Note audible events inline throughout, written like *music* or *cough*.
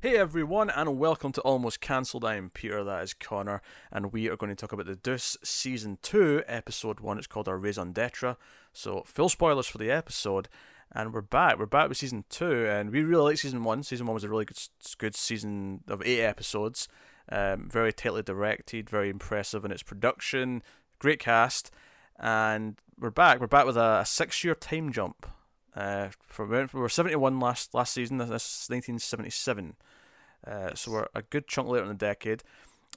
Hey everyone, and welcome to Almost Cancelled. I am Peter, that is Connor, and we are going to talk about the Deuce Season 2, Episode 1. It's called Our Raison d'etre. So, full spoilers for the episode, and we're back. We're back with Season 2, and we really like Season 1. Season 1 was a really good, good season of 8 episodes. Um, very tightly directed, very impressive in its production, great cast, and we're back. We're back with a, a six year time jump. Uh, from we were 71 last last season. This is 1977. Uh, so we're a good chunk later in the decade,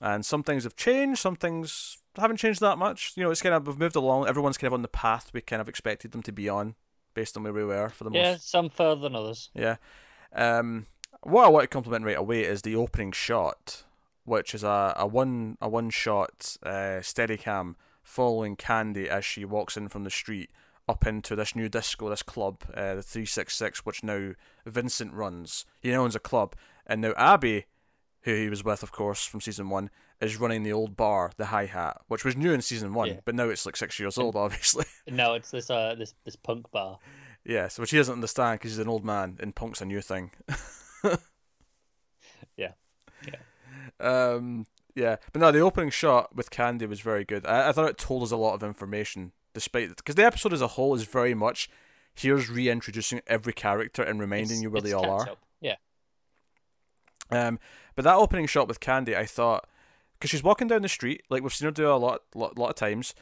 and some things have changed. Some things haven't changed that much. You know, it's kind of we've moved along. Everyone's kind of on the path we kind of expected them to be on, based on where we were for the Yeah, most. Yeah, some further than others. Yeah. Um, what I want to compliment right away is the opening shot, which is a, a one a one shot uh, Steadicam following Candy as she walks in from the street up into this new disco, this club, uh, the Three Six Six, which now Vincent runs. He now owns a club, and now Abby, who he was with, of course, from season one, is running the old bar, the Hi Hat, which was new in season one, Yeah. but now it's like six years old, obviously. *laughs* No, it's this uh this this punk bar. Yes, which he doesn't understand because he's an old man, and punk's a new thing. *laughs* Yeah. Um, yeah, but no, the opening shot with Candy was very good. I, I thought it told us a lot of information, despite because the episode as a whole is very much here's reintroducing every character and reminding It's- you where they all are. Yeah. Um, but that opening shot with Candy, I thought, because she's walking down the street, like we've seen her do a lot, lot, lot of times,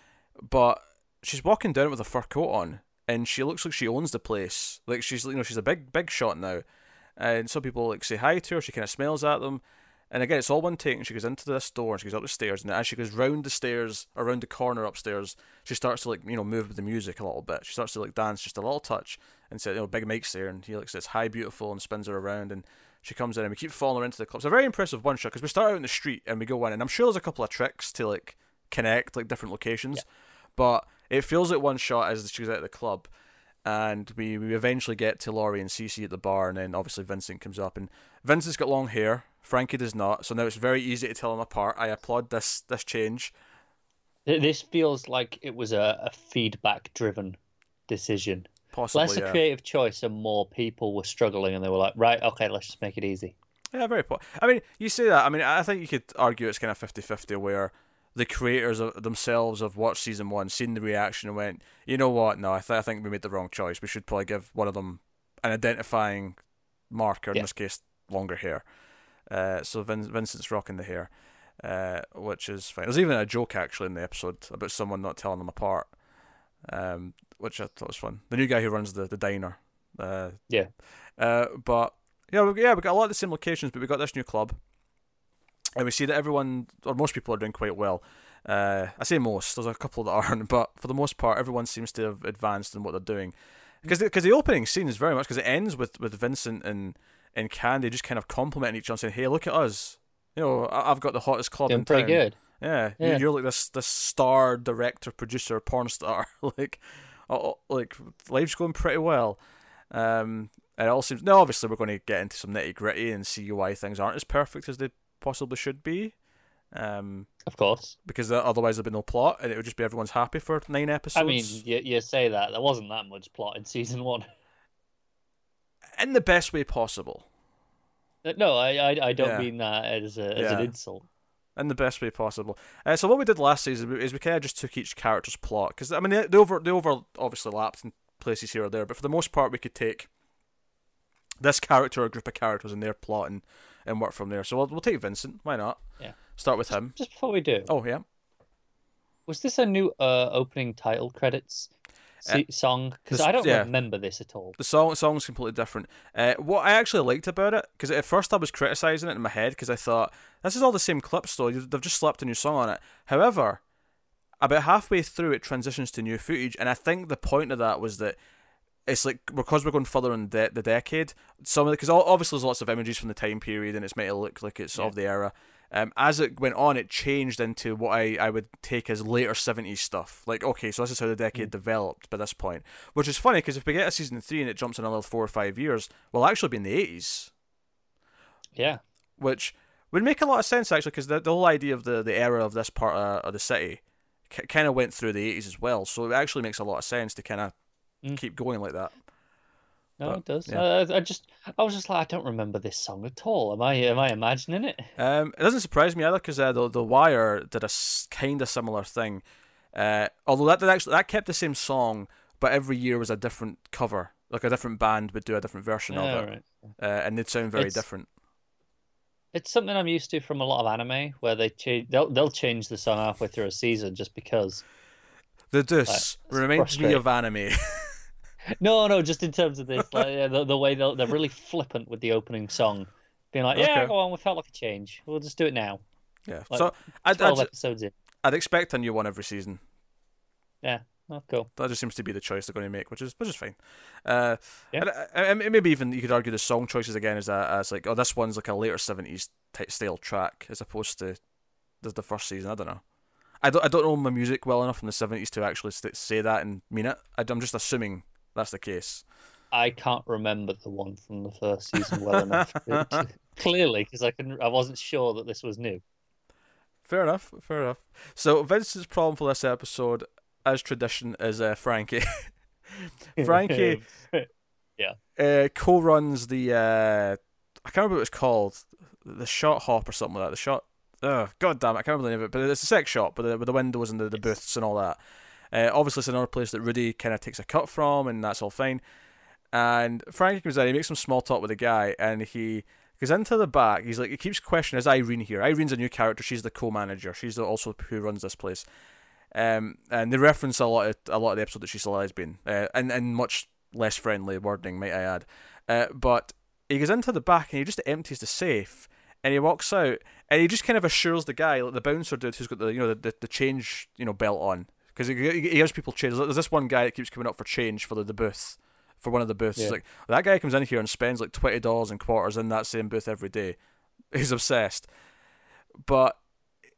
but she's walking down with a fur coat on, and she looks like she owns the place. Like she's, you know, she's a big, big shot now, and some people like say hi to her. She kind of smiles at them, and again, it's all one take. And she goes into this door, and she goes up the stairs, and as she goes round the stairs, around the corner upstairs, she starts to like, you know, move with the music a little bit. She starts to like dance just a little touch, and said, you know, Big Mike's there, and he like says hi, beautiful, and spins her around, and she comes in and we keep following her into the club. It's a very impressive one shot because we start out in the street and we go in, and I'm sure there's a couple of tricks to like connect like different locations, but it feels like one shot as she goes out of the club, and we, we eventually get to Lori and Cece at the bar, and then obviously Vincent comes up, and Vincent's got long hair, Frankie does not, so now it's very easy to tell them apart. I applaud this this change. This feels like it was a, a feedback driven decision. Possibly, Less a yeah. creative choice and more people were struggling and they were like, right, okay, let's just make it easy. Yeah, very. Po- I mean, you say that. I mean, I think you could argue it's kind of 50-50 where the creators of themselves have watched season one, seen the reaction, and went, you know what? No, I, th- I think we made the wrong choice. We should probably give one of them an identifying marker. In Yeah. this case, longer hair. Uh, so Vin- Vincent's rocking the hair, uh, which is fine. There's even a joke actually in the episode about someone not telling them apart, um, which I thought was fun. The new guy who runs the the diner. Uh, Yeah. uh, but yeah, we, yeah, we got a lot of the same locations, but we got this new club, and we see that everyone or most people are doing quite well. Uh, I say most. There's a couple that *laughs* aren't, but for the most part, everyone seems to have advanced in what they're doing. Because because the, opening scene is very much because it ends with, with Vincent and and Candy just kind of complimenting each other, saying, "Hey, look at us! You know, I- I've got the hottest club Doing in pretty town. good. Yeah, you- Yeah. you're like this this star director, producer, porn star. *laughs* like, oh, like life's going pretty well. Um, and it all seems no. Obviously, we're going to get into some nitty gritty and see why things aren't as perfect as they possibly should be. Um, Of course. because otherwise there'd be no plot, and it would just be everyone's happy for nine episodes. I mean, you, you say that. There wasn't that much plot in season one. *laughs* in the best way possible. Uh, No, I I, I don't Yeah. mean that as, a, as Yeah. an insult. in the best way possible. Uh, so what we did last season is we kind of just took each character's plot because I mean they, they over they over obviously lapped in places here or there, but for the most part we could take this character or group of characters and their plot and, and work from there. So we'll we'll take Vincent. Why not? Yeah. Start with him. Just before we do, Oh yeah. was this a new uh, opening title credits se- song? Because I don't yeah. remember this at all. The song song's completely different. Uh, what I actually liked about it, because at first I was criticizing it in my head because I thought this is all the same clips though. They've just slapped a new song on it. However, about halfway through it transitions to new footage, and I think the point of that was that it's like because we're going further in de- the decade. Some of because obviously there's lots of images from the time period, and it's meant to look like it's of the era. Um, as it went on, it changed into what I, I would take as later 70s stuff. Like, okay, so this is how the decade developed by this point. Which is funny because if we get a season 3 and it jumps another four or five years, we'll actually be in the 80s. Yeah. Which would make a lot of sense, actually, because the, the whole idea of the, the era of this part uh, of the city k- kind of went through the 80s as well. So it actually makes a lot of sense to kind of Mm. keep going like that. No, But, it does. yeah. Uh, I just, I was just like, I don't remember this song at all. Am I, am I imagining it? Um, it doesn't surprise me either because uh, the the Wire did a kind of similar thing. Uh, although that did actually that kept the same song, but every year was a different cover. Like a different band would do a different version Yeah, of it, right. uh, and they'd sound very It's- different. It's something I'm used to from a lot of anime, where they change, they'll, they'll change the song halfway through a season just because. The Deuce Right, reminds me of anime. *laughs* No, no, just in terms of this, like yeah, the, the way they'll, they're really flippant with the opening song, being like, "Yeah, Okay. go on, we felt like a change. We'll just do it now." yeah, Like, so I'd, I'd, episodes in. I'd expect a new one every season. Yeah, oh, cool. That just seems to be the choice they're going to make, which is which is fine. Uh, Yeah. and, uh, and maybe even you could argue the song choices again as a, as like, oh, this one's like a later seventies type style track as opposed to the, the first season. I don't know. I don't I don't know my music well enough from the seventies to actually say that and mean it. I'm just assuming that's the case. I can't remember the one from the first season well enough. to- *laughs* clearly, because I can, I wasn't sure that this was new. Fair enough. Fair enough. So Vincent's problem for this episode, as tradition, is uh, Frankie. *laughs* Frankie *laughs* uh, co-runs the uh, I can't remember what it's called, the shot hop or something like that. The shot, oh god damn, it, I can't remember the name of it, but it's a sex shop with the, with the windows and the, the booths and all that. Uh, obviously, it's another place that Rudy kind of takes a cut from, and that's all fine. And Frankie comes in, he makes some small talk with the guy, and he goes into the back. He's like, he keeps questioning, "Is Irene here?" Irene's a new character. She's the co-manager. She's the, also who runs this place. Um, and they reference a lot of a lot of the episode that she's a lesbian, uh, and and much less friendly wording, might I add. Uh, but he goes into the back and he just empties the safe, and he walks out, and he just kind of assures the guy, like the bouncer dude who's got the you know the, the, the change you know belt on, because he, gives people change. There's this one guy that keeps coming up for change for the, the booth, for one of the booths. Yeah. like that guy comes in here and spends like twenty dollars in quarters in that same booth every day. *laughs* He's obsessed, but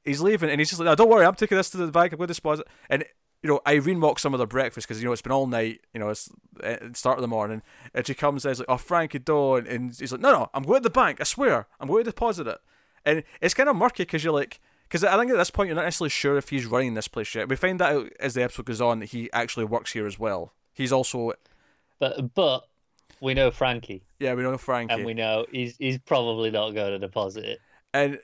he's leaving and he's just like, no, don't worry, I'm taking this to the bank. I'm going to deposit. And you know, Irene walks some of their breakfast because you know it's been all night. You know, it's uh, start of the morning, and she comes and is like, "Oh, Frankie, don't." And he's like, "No, no, I'm going to the bank. I swear, I'm going to deposit it." And it's kind of murky because you're like, because I think at this point you're not necessarily sure if he's running this place yet. We find that out as the episode goes on that he actually works here as well. He's also, But but we know Frankie, yeah, we know Frankie, and we know he's he's probably not going to deposit it. And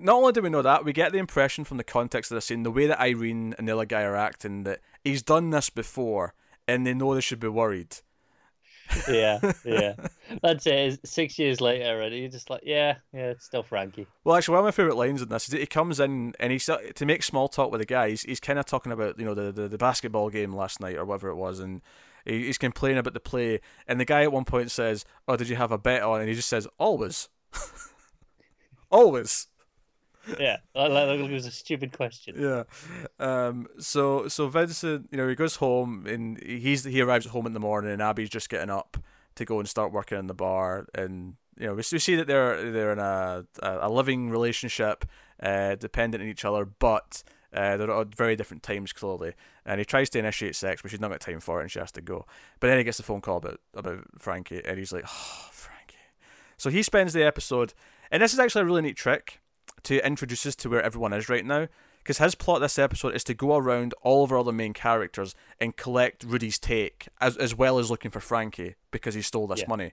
not only do we know that, we get the impression from the context of the scene, the way that Irene and the other guy are acting, that he's done this before and they know they should be worried. Yeah, yeah. *laughs* That's it. It's six years later, and you're just like, yeah, yeah, it's still Frankie. Well, actually, one of my favourite lines in this is that he comes in and he's to make small talk with the guy. He's, he's kind of talking about you know the, the, the basketball game last night or whatever it was, and he, he's complaining about the play. And the guy at one point says, "Oh, did you have a bet on?" And he just says, "Always, *laughs* always." Yeah, like, it was a stupid question. Yeah. Um. So so Vincent, you know, he goes home and he's he arrives at home in the morning, and Abby's just getting up to go and start working in the bar, and you know we, see that they're they're in a a, a living relationship, uh, dependent on each other, but. Uh, they're at very different times, clearly, and he tries to initiate sex, but she's not got time for it, and she has to go. But then he gets the phone call about about Frankie, and he's like, "Oh, Frankie." So he spends the episode, and this is actually a really neat trick to introduce us to where everyone is right now. Because his plot this episode is to go around all of our other main characters and collect Rudy's take, as as well as looking for Frankie because he stole this Yeah. money.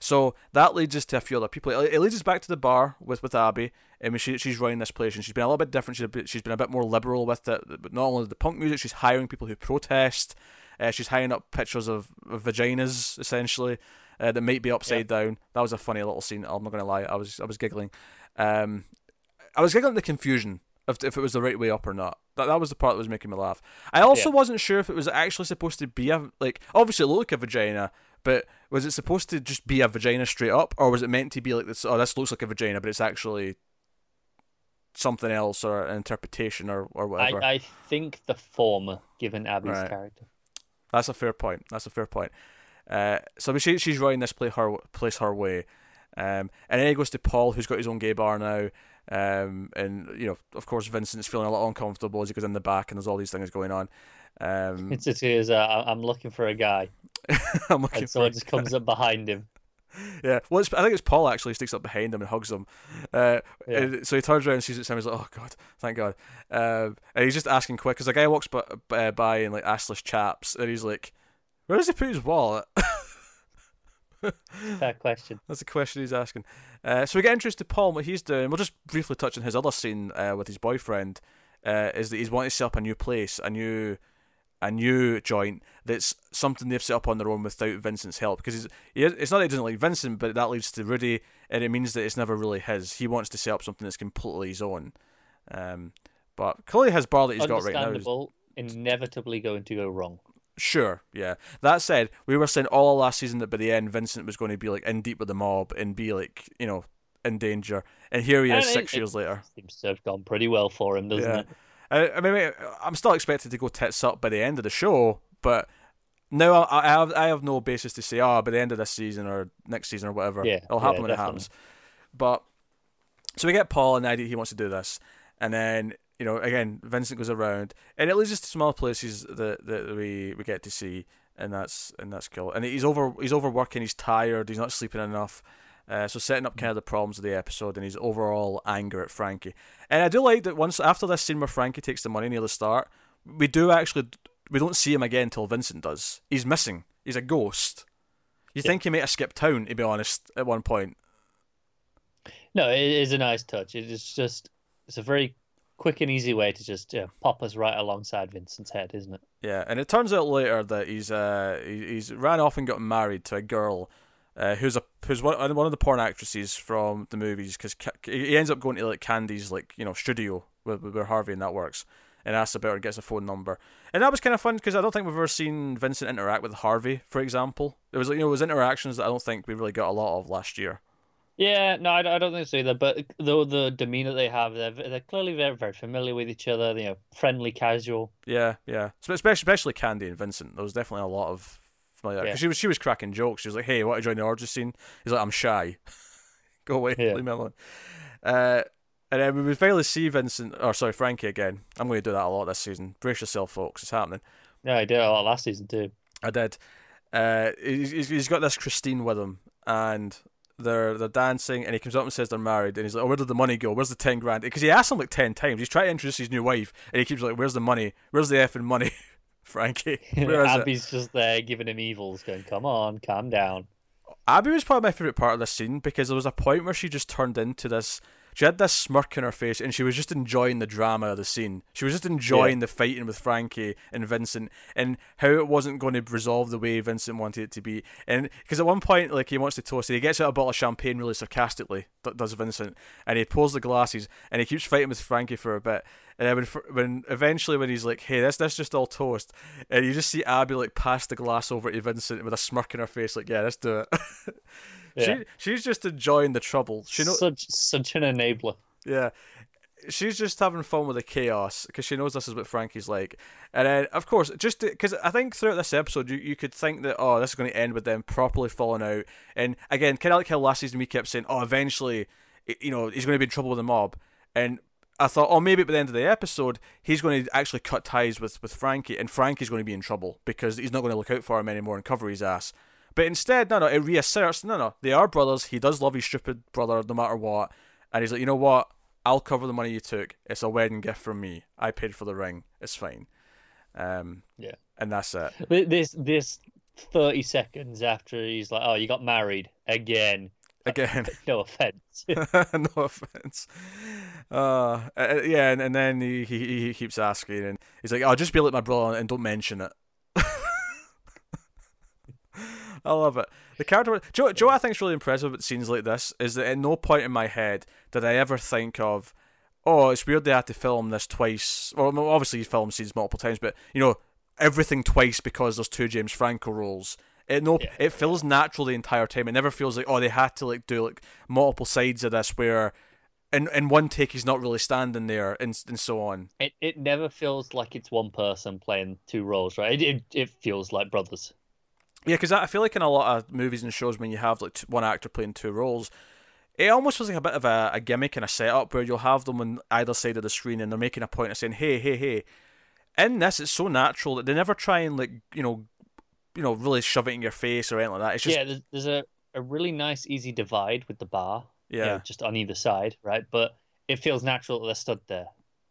So that leads us to a few other people. It leads us back to the bar with, with Abby. I mean, she, she's running this place, and she's been a little bit different. She's, a bit, she's been a bit more liberal with it. But not only the punk music, she's hiring people who protest. Uh, she's hiring up pictures of, of vaginas, essentially, uh, that might be upside down. That was a funny little scene. I'm not going to lie. I was I was giggling. Um, I was giggling at the confusion of if it was the right way up or not. That that was the part that was making me laugh. I also Yeah. wasn't sure if it was actually supposed to be a like obviously it looked like a vagina, but was it supposed to just be a vagina straight up, or was it meant to be like this? Oh, this looks like a vagina, but it's actually something else or an interpretation or or whatever. I think the former, given Abby's Right. character. That's a fair point. That's a fair point. Uh, so she, she's running this play her place her way, um, and then he goes to Paul, who's got his own gay bar now. Um, and you know, of course, Vincent's feeling a lot uncomfortable as he goes in the back, and there's all these things going on. Um, It's *laughs* it is. Uh, I'm looking for a guy, *laughs* I'm looking and someone just comes up behind him. *laughs* yeah. Well, it's, I think it's Paul actually sticks up behind him and hugs him. Uh, Yeah. and so he turns around and sees it. Sam. He's like, "Oh God, thank God!" Um, and he's just asking quick because the guy walks by, by, by in like assless chaps, and he's like, "Where does he put his wallet?" *laughs* Fair question. That's the question he's asking. Uh, so we get introduced to Paul and what he's doing. We'll just briefly touch on his other scene uh, with his boyfriend. Uh, is that he's wanting to set up a new place, a new, a new joint that's something they've set up on their own without Vincent's help. Because he's, he, it's not that he doesn't like Vincent, but that leads to Rudy, and it means that it's never really his. He wants to set up something that's completely his own. Um, but clearly his bar that he's got right now is inevitably going to go wrong. Sure, yeah. That said, we were saying all last season that by the end Vincent was going to be like in deep with the mob and be like, you know, in danger. And here he is six it years later. Seems to have gone pretty well for him, doesn't Yeah. it? I, I mean, I'm still expected to go tits up by the end of the show, but now I, I have I have no basis to say, oh, by the end of this season or next season or whatever, Yeah, it'll happen yeah, when it happens. But so we get Paul and the idea he wants to do this, and then you know again Vincent goes around, and it leads us to small places that that we we get to see, and that's and that's cool. And he's over he's overworking, he's tired, he's not sleeping enough. Uh, so setting up kind of the problems of the episode and his overall anger at Frankie. And I do like that once after this scene where Frankie takes the money near the start, we do actually we don't see him again until Vincent does. He's missing. He's a ghost. You Yeah. think he might have skipped town, to be honest, at one point. No, it is a nice touch. It is just it's a very quick and easy way to just pop us right alongside Vincent's head, isn't it? Yeah, and it turns out later that he's uh he, he's ran off and got married to a girl, uh, who's a who's one one of the porn actresses from the movies because he ends up going to like Candy's like you know studio where, where Harvey and that works, and asks about her, gets a phone number, and that was kind of fun because I don't think we've ever seen Vincent interact with Harvey, for example. it was like, you know it was interactions that I don't think we really got a lot of last year. Yeah, no, I, I don't think so either. But though the demeanor they have, they're they're clearly very very familiar with each other. You know, friendly, casual. Yeah, yeah. So especially especially Candy and Vincent. There was definitely a lot of familiarity. Yeah. She was she was cracking jokes. She was like, "Hey, want to join the orgy scene?" He's like, "I'm shy. *laughs* Go away, Yeah. leave me alone." Uh, and then we would finally see Vincent, or sorry, Frankie again. I'm going to do that a lot this season. Brace yourself, folks. It's happening. Yeah, I did a lot last season too. I did. Uh, he's- he's got this Christine with him, and they're they're dancing, and he comes up and says they're married, and he's like, "Oh, where did the money go? Where's the ten grand?" Because he asked him like ten times. He's trying to introduce his new wife, and he keeps like, "Where's the money? Where's the effing money, *laughs* Frankie? Is it?" Abby's just there giving him evils, going, "Come on, calm down." Abby was probably my favorite part of this scene because there was a point where she just turned into this. She had this smirk in her face, and she was just enjoying the drama of the scene. She was just enjoying the fighting with Frankie and Vincent, and how it wasn't going to resolve the way Vincent wanted it to be. And because at one point, like he wants to toast it, he gets out a bottle of champagne really sarcastically. Does Vincent, and he pulls the glasses, and he keeps fighting with Frankie for a bit. And then when, when eventually when he's like, "Hey, this this just all toast," and you just see Abby like pass the glass over to Vincent with a smirk in her face, like, "Yeah, let's do it." *laughs* Yeah. She she's just enjoying the trouble. She know, such such an enabler. yeah, she's just having fun with the chaos because she knows this is what Frankie's like. And then, of course, just because I think throughout this episode, you, you could think that oh, this is going to end with them properly falling out. And again, kind of like how last season we kept saying, oh, eventually, you know, he's going to be in trouble with the mob. And I thought, oh, maybe by the end of the episode, he's going to actually cut ties with, with Frankie, and Frankie's going to be in trouble because he's not going to look out for him anymore and cover his ass. But instead, no, no, it reasserts, no, no, they are brothers. He does love his stupid brother no matter what. And he's like, you know what? I'll cover the money you took. It's a wedding gift from me. I paid for the ring. It's fine. Um, Yeah. And that's it. This this thirty seconds after he's like, "Oh, you got married again." *laughs* Again, *laughs* No offense. *laughs* no offense. Uh, uh, yeah, and, and then he, he he keeps asking, and he's like, "I'll just be like my brother and don't mention it." I love it. The character, Joe, Joe, I think is really impressive with scenes like this is that at no point in my head did I ever think of, oh, it's weird they had to film this twice. Well, obviously you film scenes multiple times, but you know everything twice because there's two James Franco roles. It no, Yeah. it feels natural the entire time. It never feels like oh they had to like do like multiple sides of this where, in in one take he's not really standing there and and so on. it it never feels like it's one person playing two roles, right? It it, it feels like brothers. Yeah, because I feel like in a lot of movies and shows, when you have like one actor playing two roles, it almost feels like a bit of a, a gimmick and a setup where you'll have them on either side of the screen and they're making a point of saying, "Hey, hey, hey." In this, it's so natural that they never try and like you know, you know, really shove it in your face or anything like that. It's just yeah, there's, a, a really nice, easy divide with the bar, you know, yeah, just on either side, right? But it feels natural that they're stood there,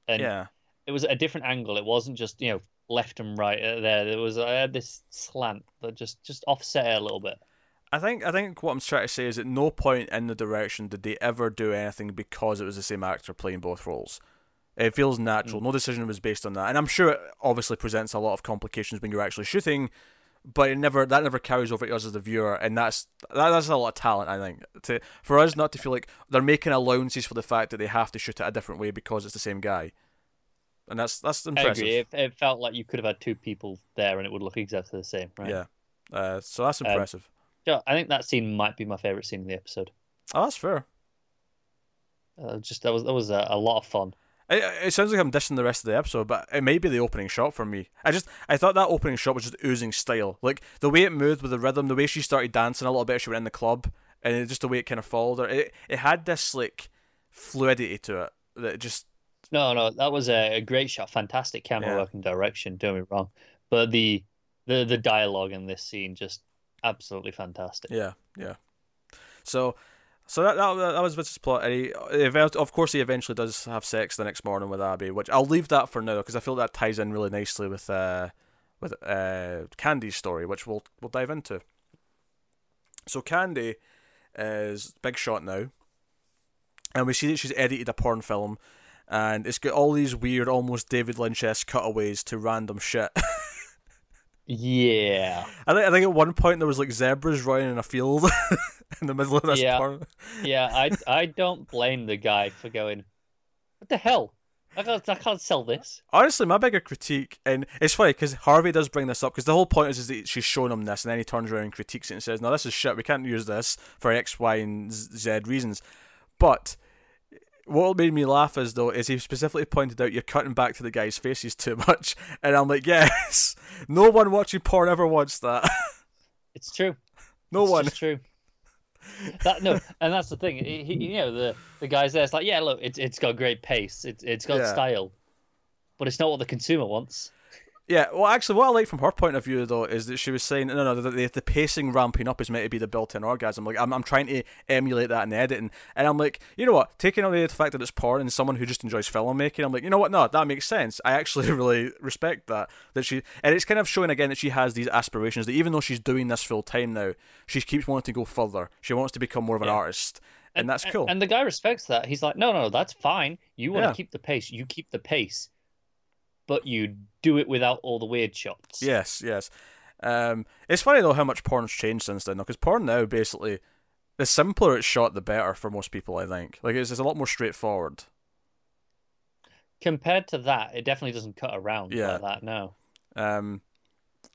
and yeah, it was a different angle. It wasn't just you know left and right there. There was I had this slant that just just offset it a little bit. I think I think what I'm trying to say is at no point in the direction did they ever do anything because it was the same actor playing both roles. It feels natural. Mm. No decision was based on that, and I'm sure it obviously presents a lot of complications when you're actually shooting. But it never that never carries over to us as the viewer, and that's that, that's a lot of talent. I think to for us not to feel like they're making allowances for the fact that they have to shoot it a different way because it's the same guy, and that's that's impressive. I agree. It, it felt like you could have had two people there and it would look exactly the same, right? Yeah, uh, so that's Um, impressive. Yeah, I think that scene might be my favorite scene in the episode. oh, that's fair. Uh, just that was that was a, a lot of fun. It, it sounds like I'm dissing the rest of the episode, but it may be the opening shot for me. I just I thought that opening shot was just oozing style, like the way it moved with the rhythm, the way she started dancing a little bit. as She went in the club, and just the way it kind of followed her. It it had this like fluidity to it that just No, no, that was a, a great shot, fantastic camera Yeah. work and direction. Don't me wrong, but the the the dialogue in this scene just absolutely fantastic. yeah yeah. So. So that, that that was Vince's plot. And he, of course, he eventually does have sex the next morning with Abby, which I'll leave that for now because I feel that ties in really nicely with uh, with uh, Candy's story, which we'll we'll dive into. So Candy is big shot now, and we see that she's edited a porn film, and it's got all these weird, almost David Lynch esque cutaways to random shit. *laughs* Yeah, I think I think at one point there was like zebras running in a field *laughs* in the middle of this Yeah. porn. yeah. I *laughs* I don't blame the guy for going. What the hell? I can't I can't sell this. Honestly, my bigger critique, and it's funny because Harvey does bring this up because the whole point is, is that she's showing him this, and then he turns around and critiques it and says, "No, this is shit. We can't use this for X, Y, and Z reasons." But what made me laugh is though is he specifically pointed out you're cutting back to the guy's faces too much, *laughs* and I'm like, yes, no one watching porn ever wants that. *laughs* It's true. no it's one. true. That no, and that's the thing. He, he- you know, the the guys there. It's like, yeah, look, it's it's got great pace. It's it's got Yeah. style, but it's not what the consumer wants. Yeah, well, actually, what I like from her point of view, though, is that she was saying, no, no, the, the, the pacing ramping up is meant to be the built-in orgasm. Like, I'm, I'm trying to emulate that in editing, and I'm like, you know what? Taking away the fact that it's porn and someone who just enjoys filmmaking, I'm like, you know what? No, that makes sense. I actually *laughs* really respect that. That she, and it's kind of showing again that she has these aspirations. That even though she's doing this full time now, she keeps wanting to go further. She wants to become more of an Yeah. artist, and, that's cool. And the guy respects that. He's like, no, no, that's fine. You want to Yeah. keep the pace. You keep the pace, but you do it without all the weird shots. Yes, yes. Um, it's funny though how much porn's changed since then, though, because porn now basically the simpler it's shot, the better for most people. I think like it's, it's a lot more straightforward. Compared to that, it definitely doesn't cut around Yeah. like that. No. Um,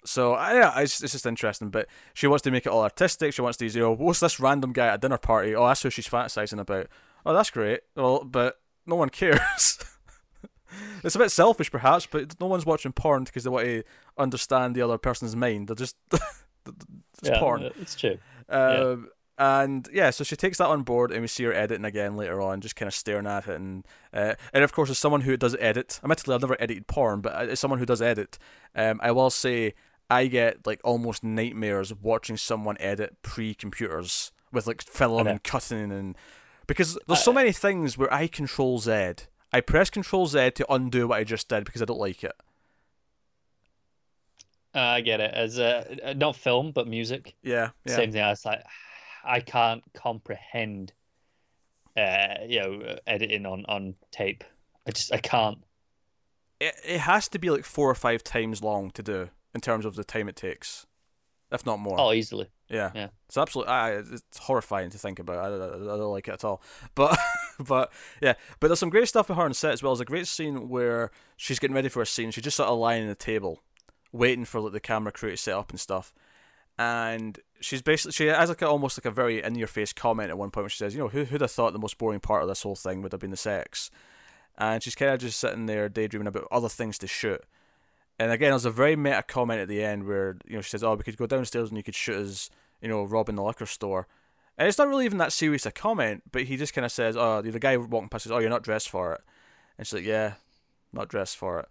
so uh, yeah, it's, it's just interesting. But she wants to make it all artistic. She wants to, you know, what's this random guy at a dinner party? Oh, that's who she's fantasizing about. Oh, that's great. Well, but no one cares. *laughs* *laughs* it's a bit selfish, perhaps, but no one's watching porn because they want to understand the other person's mind. They're just *laughs* it's yeah, porn. It's true. Um, And yeah, so she takes that on board, and we see her editing again later on, just kind of staring at it. And uh, and of course, as someone who does edit, admittedly, I've never edited porn, but as someone who does edit, um, I will say I get like almost nightmares watching someone edit pre-computers with like film and cutting and because there's so many things where I control Z. I press Control Z to undo what I just did because I don't like it. Uh, I get it. As uh, uh, not film, but music. Yeah, yeah. Same thing. I was like, *sighs* I can't comprehend, uh, you know, editing on on tape. I just I can't. it, it has to be like four or five times long to do in terms of the time it takes, if not more. Oh, easily. yeah. yeah. It's absolutely, I, it's horrifying to think about. I, I, I don't like it at all. But, *laughs* *laughs* but yeah, but there's some great stuff with her on set as well. There's a great scene where she's getting ready for a scene. She's just sort of lying on the table, waiting for like the camera crew to set up and stuff. And she's basically she has like a, almost like a very in your face comment at one point when she says, you know, who who'd have thought the most boring part of this whole thing would have been the sex, and she's kind of just sitting there daydreaming about other things to shoot. And again, there's a very meta comment at the end where you know she says, "Oh, we could go downstairs and you could shoot us, you know, robbing the liquor store." And it's not really even that serious a comment, but he just kind of says, "Oh, the guy walking past says, oh, you're not dressed for it," and she's like, "Yeah, not dressed for it."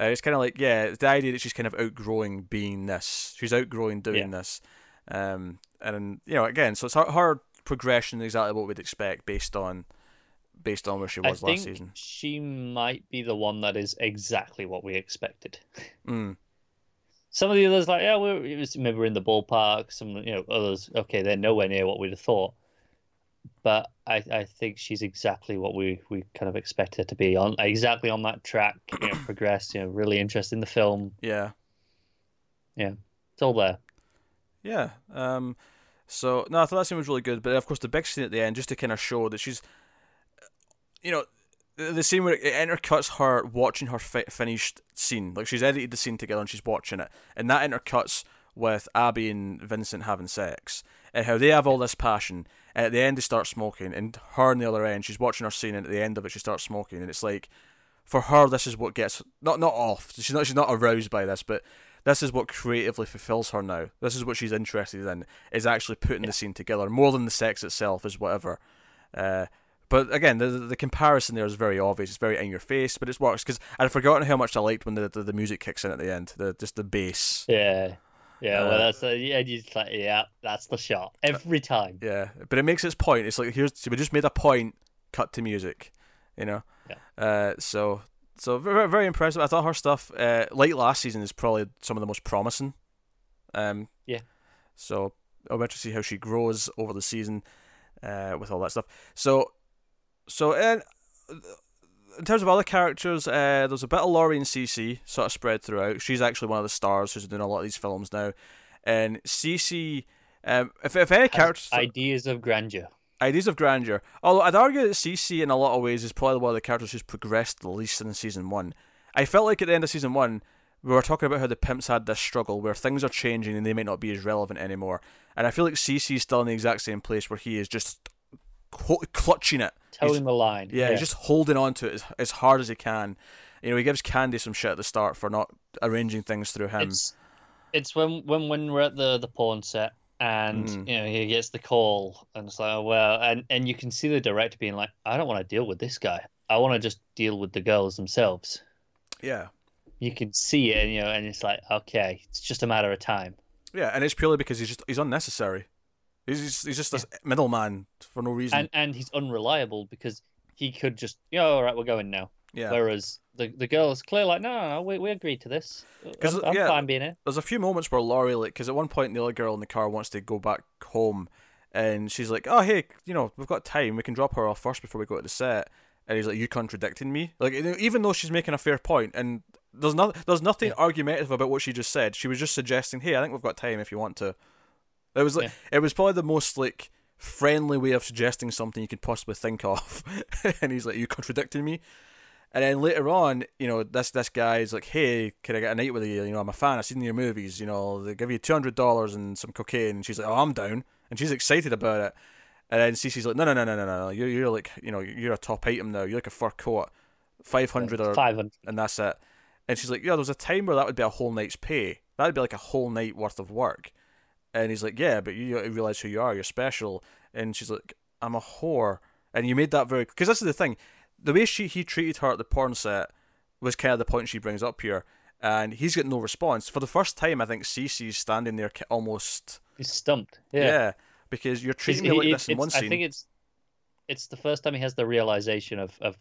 Uh, it's kind of like, yeah, the idea that she's kind of outgrowing being this. She's outgrowing doing this, um, and you know, again, so it's her, her progression is exactly what we'd expect based on based on where she I was think last season. she might be the one that is exactly what we expected. Mm. Some of the others, like yeah, we're it was, maybe we're in the ballpark. Some you know others, okay, they're nowhere near what we'd have thought. But I, I think she's exactly what we, we kind of expect her to be on exactly on that track. You know, *clears throat* progress. You know, really interested in the film. Yeah, Yeah, it's all there. yeah. Um, so no, I thought that scene was really good. But of course, the big scene at the end, just to kind of show that she's, you know, the, scene where it intercuts her watching her fi- finished scene. Like she's edited the scene together and she's watching it, and that intercuts with Abby and Vincent having sex, and how they have all this passion. And at the end, they start smoking, and her on the other end, she's watching her scene, and at the end of it, she starts smoking, and it's like, for her, this is what gets not not off. She's not she's not aroused by this, but this is what creatively fulfills her now. This is what she's interested in is actually putting the scene together more than the sex itself is whatever. Uh, but again, the the comparison there is very obvious. It's very in your face, but it works because I'd forgotten how much I liked when the, the, the music kicks in at the end. The just the bass. Yeah, yeah. Uh, well, that's uh, yeah. You just like yeah, that's the shot every time. Yeah, but it makes its point. It's like here's we just made a point. Cut to music, you know. Yeah. Uh, so so very very impressive. I thought her stuff, uh, like last season, is probably some of the most promising. Um. Yeah. So I'll wait to see how she grows over the season, uh, with all that stuff. So, so and in terms of other characters, uh, there's a bit of Lori and Cece sort of spread throughout. She's actually one of the stars who's doing a lot of these films now, and Cece. Um, if if any characters Ideas of grandeur. ideas of grandeur. Although I'd argue that Cece in a lot of ways is probably one of the characters who's progressed the least in season one. I felt like at the end of season one, we were talking about how the pimps had this struggle where things are changing and they might not be as relevant anymore. And I feel like Cece's still in the exact same place where he is just cl- clutching it. He's- the line. yeah, he's just holding on to it as, as hard as he can. You know, he gives Candy some shit at the start for not arranging things through him. It's it's when when when we're at the the porn set and Mhm. you know he gets the call and it's like oh, well and and you can see the director being like I don't want to deal with this guy. I want to just deal with the girls themselves. yeah. You can see it, and you know, and it's like okay, it's just a matter of time. Yeah, and it's purely because he's just he's unnecessary. He's just, he's just this middleman for no reason. And and he's unreliable because he could just yeah all right we're going now. yeah. Whereas the the girl is clearly like no no no we we agreed to this. I'm, I'm yeah, fine being here. there's a few moments where Lori, like, because at one point the other girl in the car wants to go back home, and she's like, "Oh, hey, you know, we've got time. We can drop her off first before we go to the set." And he's like, "You contradicting me?" Like, even though she's making a fair point, and there's not, there's nothing Yeah. argumentative about what she just said. She was just suggesting, "Hey, I think we've got time if you want to." It was like, Yeah. it was probably the most like friendly way of suggesting something you could possibly think of. *laughs* and he's like, "You contradicting me?" And then later on, you know, this this guy's like, "Hey, can I get a night with you? You know, I'm a fan. I've seen your movies. You know, they give you two hundred dollars and some cocaine." And she's like, "Oh, I'm down," and she's excited about it. And then Cece's like, "No, no, no, no, no, no. You're you're like, you know, you're a top item now. You're like a fur coat, five hundred or Five hundred. and that's it." And she's like, "Yeah, there was a time where that would be a whole night's pay. That'd be like a whole night worth of work." And he's like, "Yeah, but you realize who you are. You're special." And she's like, "I'm a whore." And you made that very because this is the thing, the way she he treated her at the porn set was kind of the point she brings up here, and he's got no response for the first time. I think Cece's standing there almost, He's stumped. yeah, Yeah. because you're treating me like he- this in it's- one I think it's it's the first time he has the realization of of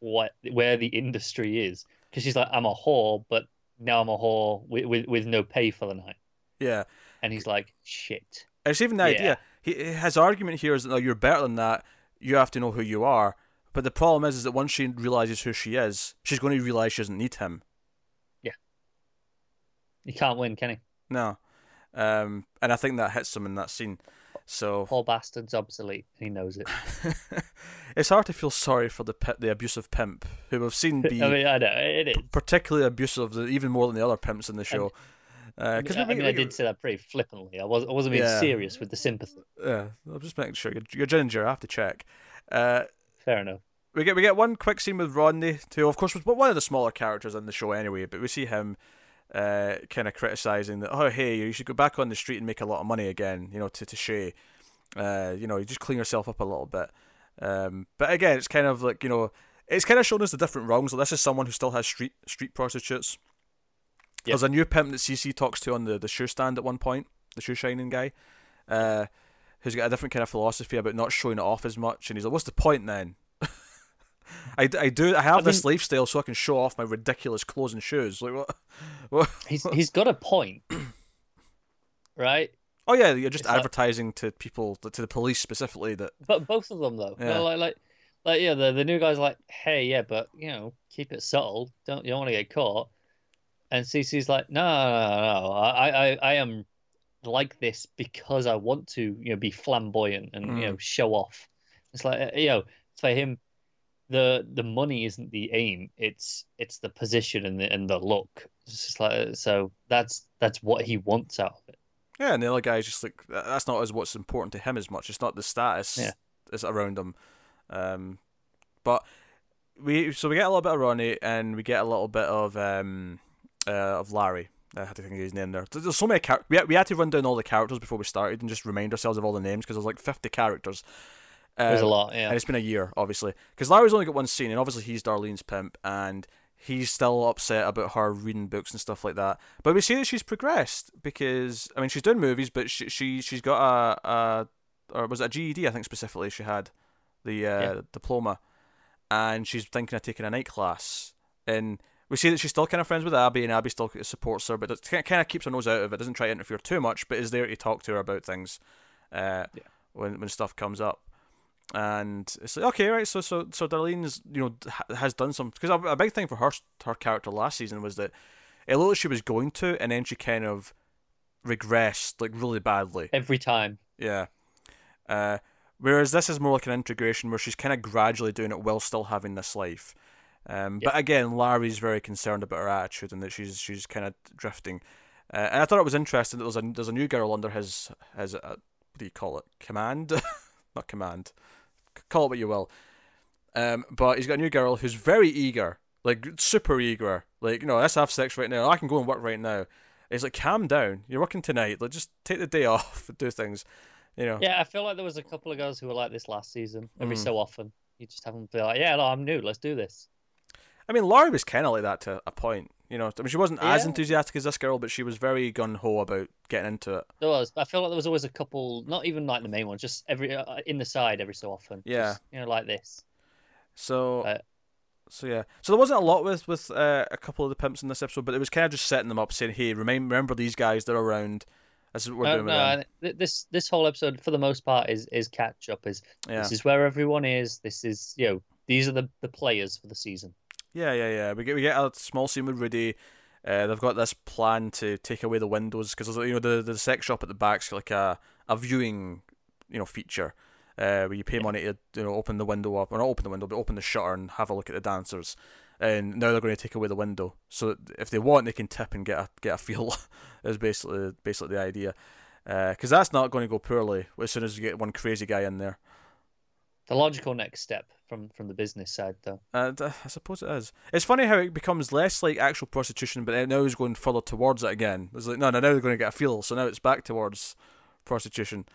what where the industry is because she's like I'm a whore, but now I'm a whore with with, with no pay for the night, yeah, and he's like shit. It's even the Yeah. idea. He, his argument here is that no, you're better than that. You have to know who you are. But the problem is, is that once she realizes who she is, she's going to realize she doesn't need him. Yeah. He can't win, can he? No, um, and I think that hits him in that scene. So Paul Bastard's obsolete. He knows it. *laughs* it's hard to feel sorry for the the abusive pimp who we've seen be *laughs* I mean, I know it is. particularly abusive, even more than the other pimps in the show. I Because mean, I, mean, I did say that pretty flippantly. I was I wasn't being Yeah. serious with the sympathy. Yeah, I'm just making sure you're, you're ginger. I have to check. Uh, Fair enough. we get we get one quick scene with Rodney, too. of course was one of the smaller characters in the show anyway. But we see him uh, kind of criticizing that. Oh, hey, you should go back on the street and make a lot of money again. You know, to to Shay. Uh, you know, you just clean yourself up a little bit. Um, but again, it's kind of like you know, it's kind of shown us the different rungs. So this is someone who still has street street prostitutes. Yep. There's a new pimp that CC talks to on the, the shoe stand at one point, the shoe shining guy, uh, who's got a different kind of philosophy about not showing it off as much. And he's like, "What's the point then?" *laughs* I, I do. I have I this lifestyle so I can show off my ridiculous clothes and shoes. Like what? *laughs* what? He's he's got a point, *clears throat* right? Oh yeah, you're just It's like- advertising to people, to the police specifically that. But both of them though, Yeah. No, like like like yeah, the the new guy's like, hey, yeah, but you know, keep it subtle. Don't you don't want to get caught. And Cece's like, no, no, no, no. I, I I am like this because I want to, you know, be flamboyant and Mm. you know show off. It's like uh, you know, for him, the the money isn't the aim. It's it's the position and the and the look. It's just like so that's that's what he wants out of it. Yeah, and the other guy's just like that's not as what's important to him as much. It's not the status Yeah. that's around him. Um, but we so we get a little bit of Ronnie and we get a little bit of um uh, of Larry. I had to think of his name there. There's so many characters. We had, we had to run down all the characters before we started and just remind ourselves of all the names because there's like 50 characters. There's a Um, lot, yeah. and it's been a year, obviously, because Larry's only got one scene, and obviously he's Darlene's pimp, and he's still upset about her reading books and stuff like that. But we see that she's progressed because I mean she's doing movies, but she she she's got a, a or was it a GED I think specifically she had the uh, Yeah. diploma, and she's thinking of taking a night class, and we see that she's still kind of friends with Abby, and Abby still supports her, but it kind of keeps her nose out of it, doesn't try to interfere too much, but is there to talk to her about things uh, Yeah. when when stuff comes up and it's like okay right so so so Darlene's you know has done some because a, a big thing for her her character last season was that it looked like she was going to and then she kind of regressed like really badly Every time. yeah uh whereas this is more like an integration where she's kind of gradually doing it while still having this life um but again Larry's very concerned about her attitude and that she's she's kind of drifting. Uh, and I thought it was interesting that there's a there's a new girl under his his uh, what do you call it? Command? *laughs* Not command. Call it what you will. Um but he's got a new girl who's very eager like super eager. Like you know let's have sex right now. I can go and work right now. It's like calm down. You're working tonight. Like just take the day *laughs* off and do things you know? Yeah, I feel like there was a couple of girls who were like this last season. Every Mm. so often, you just have them feel like, yeah, no, I'm new. Let's do this. I mean, Lori was kind of like that to a point. You know, I mean, she wasn't as enthusiastic as this girl, but she was very gun ho about getting into it. There was. I feel like there was always a couple, not even like the main one, just every uh, in the side every so often. Yeah. Just, you know, like this. So, Uh, so yeah. So there wasn't a lot with with uh, a couple of the pimps in this episode, but it was kind of just setting them up, saying, "Hey, remind, remember these guys? They're around. What we're No, doing no, with them." Th- this this whole episode, for the most part, is is catch up. Is Yeah, this is where everyone is. This is you know these are the the players for the season. Yeah, yeah, yeah. We get we get a small scene with Rudy. Uh, they've got this plan to take away the windows because you know the the sex shop at the back's like a a viewing you know feature uh, where you pay money to you know open the window up or not open the window but open the shutter and have a look at the dancers. And now they're going to take away the window, so if they want, they can tip and get a get a *laughs* feel. is basically basically the idea, because that's not going to go poorly as soon as you get one crazy guy in there. The logical next step from from the business side, though. And uh, I suppose it is. It's funny how it becomes less like actual prostitution, but then now it's going further towards it again. It's like no, no, now they're going to get a feel, so now it's back towards prostitution.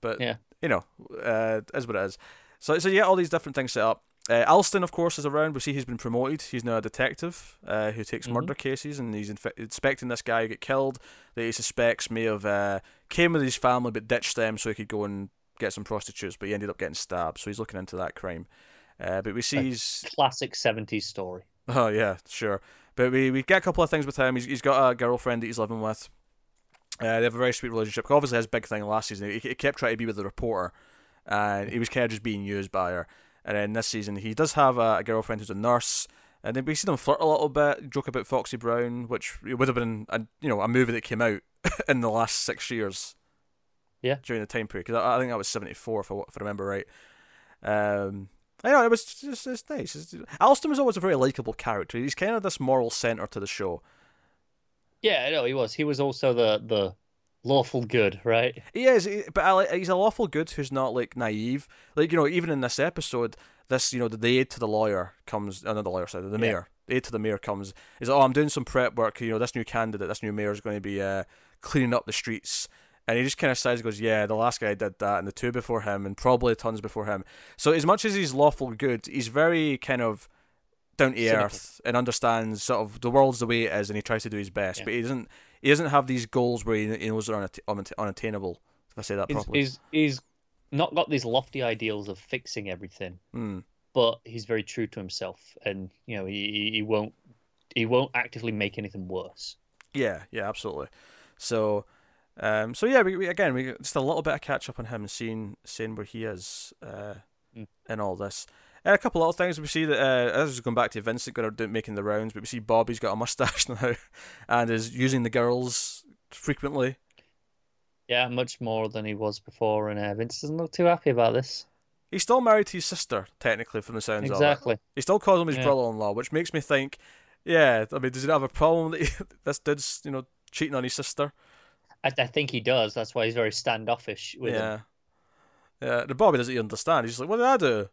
But Yeah. you know, uh, it is what it is. So so you get all these different things set up. Uh, Alston, of course, is around. We see he's been promoted. He's now a detective uh, who takes Mhm. murder cases, and he's inf- inspecting this guy who get killed that he suspects may have uh, came with his family but ditched them so he could go and get some prostitutes, but he ended up getting stabbed. So he's looking into that crime. Uh, but we see he's Classic '70s story. Oh yeah, sure. But we, we get a couple of things with him. He's he's got a girlfriend that he's living with. Uh, they have a very sweet relationship. Obviously, his big thing last season, he, he kept trying to be with the reporter, and he was kind of just being used by her. And then this season, he does have a, a girlfriend who's a nurse, and then we see them flirt a little bit, joke about Foxy Brown, which would have been a you know a movie that came out *laughs* in the last six years. Yeah. During the time period, because I, I think I was seventy four, if I, if I remember right. Um, I know it was just it's nice. It's, Alston was always a very likable character. He's kind of this moral center to the show. Yeah, no, he was. He was also the the lawful good, right? He is, but I, he's a lawful good who's not like naive. Like you know, even in this episode, this you know the, the aide to the lawyer comes, uh, not the lawyer side, the Yeah. mayor. The aide to the mayor comes. Is oh, I'm doing some prep work. You know, this new candidate, this new mayor is going to be uh, cleaning up the streets. And he just kind of sighs and goes, "Yeah, the last guy did that, and the two before him, and probably tons before him." So as much as he's lawful good, he's very kind of down to earth and understands sort of the world's the way it is, and he tries to do his best. Yeah. But he doesn't. He doesn't have these goals where he, he knows they're unat- unat- unattainable. If I say that He's, properly. he's he's not got these lofty ideals of fixing everything. Hmm. but he's very true to himself, and you know he he won't he won't actively make anything worse. Yeah, yeah, absolutely. So, um, so yeah, we, we again we just a little bit of catch up on him, seeing seeing where he is uh, Mm. in all this. Uh, a couple of other things we see that uh, as is going back to Vincent going to making the rounds, but we see Bobby's got a mustache *laughs* now and is using the girls frequently. Yeah, much more than he was before, and uh, Vince doesn't look too happy about this. He's still married to his sister, technically, from the sounds of it. Exactly. He still calls him his Yeah. brother-in-law, which makes me think, yeah, I mean, does he have a problem that he, *laughs* this dude's, you know, cheating on his sister? I, I think he does. That's why he's very standoffish with him. yeah. Yeah, the Bobby doesn't understand. He's just like, what did I do?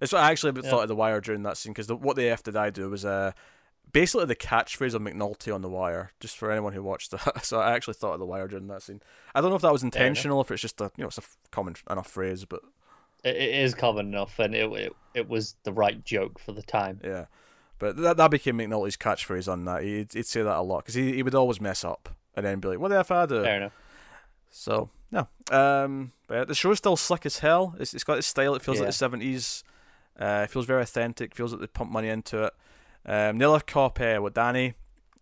It's what I actually Yeah. thought of The Wire during that scene, because what the F did I do was uh, basically the catchphrase of McNulty on The Wire, just for anyone who watched that. *laughs* So I actually thought of The Wire during that scene. I don't know if that was intentional, if it's just a, you know, it's a common enough phrase, but It, it is common enough, and it, it it was the right joke for the time. Yeah, but that that became McNulty's catchphrase on that. He'd, he'd say that a lot because he, he would always mess up and then be like, "What the f I do?" Fair enough. So no, um, but yeah, the show's still slick as hell. It's, it's got its style. It feels like the seventies. Uh, it feels very authentic. Feels like they pump money into it. Um, the other cop, uh, with Danny,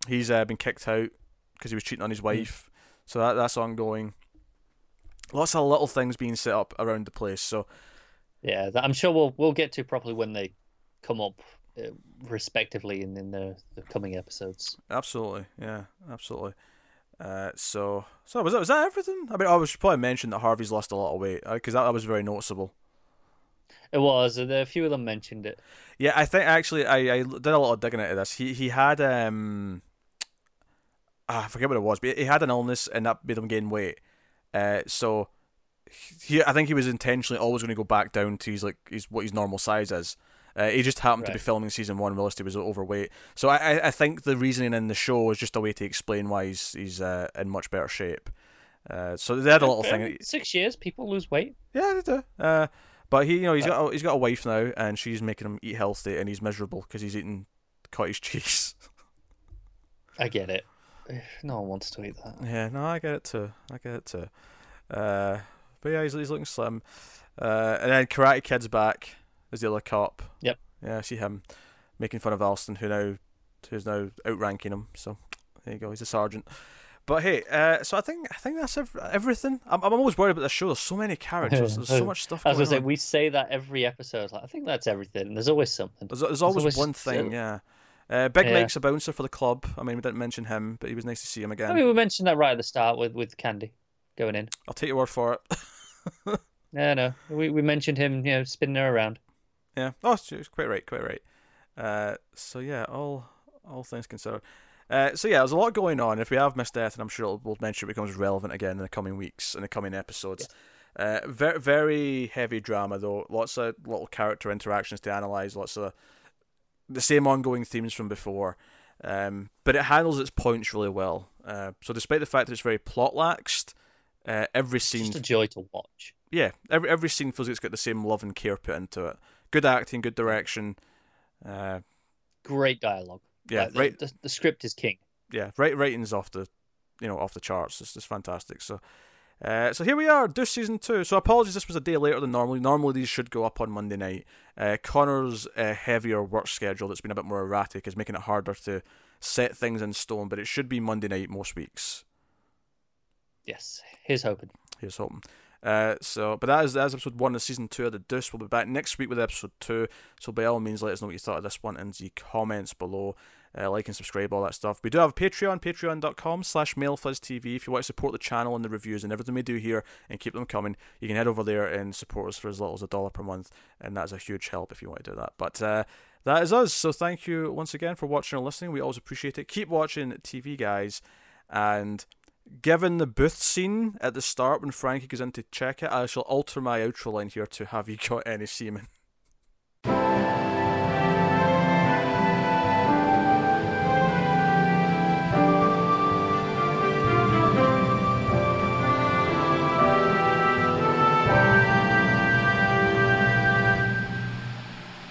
he's uh, been kicked out because he was cheating on his wife. So that that's ongoing. Lots of little things being set up around the place. So Yeah, I'm sure we'll we'll get to properly when they come up, respectively, in in the, the coming episodes. Absolutely, yeah, absolutely. Uh, so, so was that was that everything? I mean, I was probably mention that Harvey's lost a lot of weight because that, that was very noticeable. It was. and A few of them mentioned it. Yeah, I think actually I, I did a lot of digging into this. He he had um, ah, I forget what it was, but he had an illness and that made him gain weight. Uh, so he I think he was intentionally always going to go back down to his like his what his normal size is. Uh, he just happened to be filming season one whilst he was overweight. So I, I, think the reasoning in the show is just a way to explain why he's he's uh, in much better shape. Uh, so they had a little thing. *laughs* Six years, people lose weight. Yeah, they do. Uh, but he, you know, he's got a, he's got a wife now, and she's making him eat healthy, and he's miserable because he's eating cottage cheese. I get it. *sighs* No one wants to eat that. yeah, no, I get it too. I get it too. Uh, but yeah, he's he's looking slim. Uh, and then Karate Kid's back as the other cop. Yep. Yeah, I see him making fun of Alston, who now who's now outranking him. So there you go. He's a sergeant. But hey, uh, so I think I think that's ev- everything. I'm I'm always worried about the show. There's so many characters. *laughs* There's so much stuff As I was say we say that every episode. Like, I think that's everything. There's always something. There's, there's always, always one thing, uh, yeah. Uh, Big yeah. Mike's a bouncer for the club. I mean, we didn't mention him, but he was nice to see him again. I mean, we mentioned that right at the start with with Candy going in. I'll take your word for it. *laughs* No, no, we we mentioned him, you know, spinning her around. Yeah. Oh, it's, it's quite right, quite right. Uh, so yeah, all all things considered. Uh, so yeah, there's a lot going on. If we have missed anything, I'm sure it'll, we'll mention it becomes relevant again in the coming weeks, in the coming episodes. Uh, very very heavy drama though. Lots of little character interactions to analyze. Lots of the same ongoing themes from before. Um, but it handles its points really well. Uh, so despite the fact that it's very plot laxed, uh, every It's scene just a joy to watch. yeah, every every scene feels like it's got the same love and care put into it. Good acting, good direction. Uh, Great dialogue. yeah, Like, the, right. The, the script is king. Yeah, right. Writing's off the, you know, off the charts. It's just fantastic. So, uh, so here we are, Deuce season two. So apologies, this was a day later than normally. Normally these should go up on Monday night. Uh, Connor's uh, heavier work schedule that's been a bit more erratic is making it harder to set things in stone. But it should be Monday night most weeks. Yes, here's hoping. Here's hoping. Uh, so, but that is that is episode one of season two of the Deuce. We'll be back next week with episode two. So, by all means, let us know what you thought of this one in the comments below. Uh, like and subscribe, all that stuff. We do have a Patreon, patreon.com slash mildfuzztv. If you want to support the channel and the reviews and everything we do here and keep them coming, you can head over there and support us for as little as a dollar per month. And that's a huge help if you want to do that. But uh, that is us. So, thank you once again for watching and listening. We always appreciate it. Keep watching TV, guys. And given the booth scene at the start when Frankie goes in to check it, I shall alter my outro line here to have you got any semen?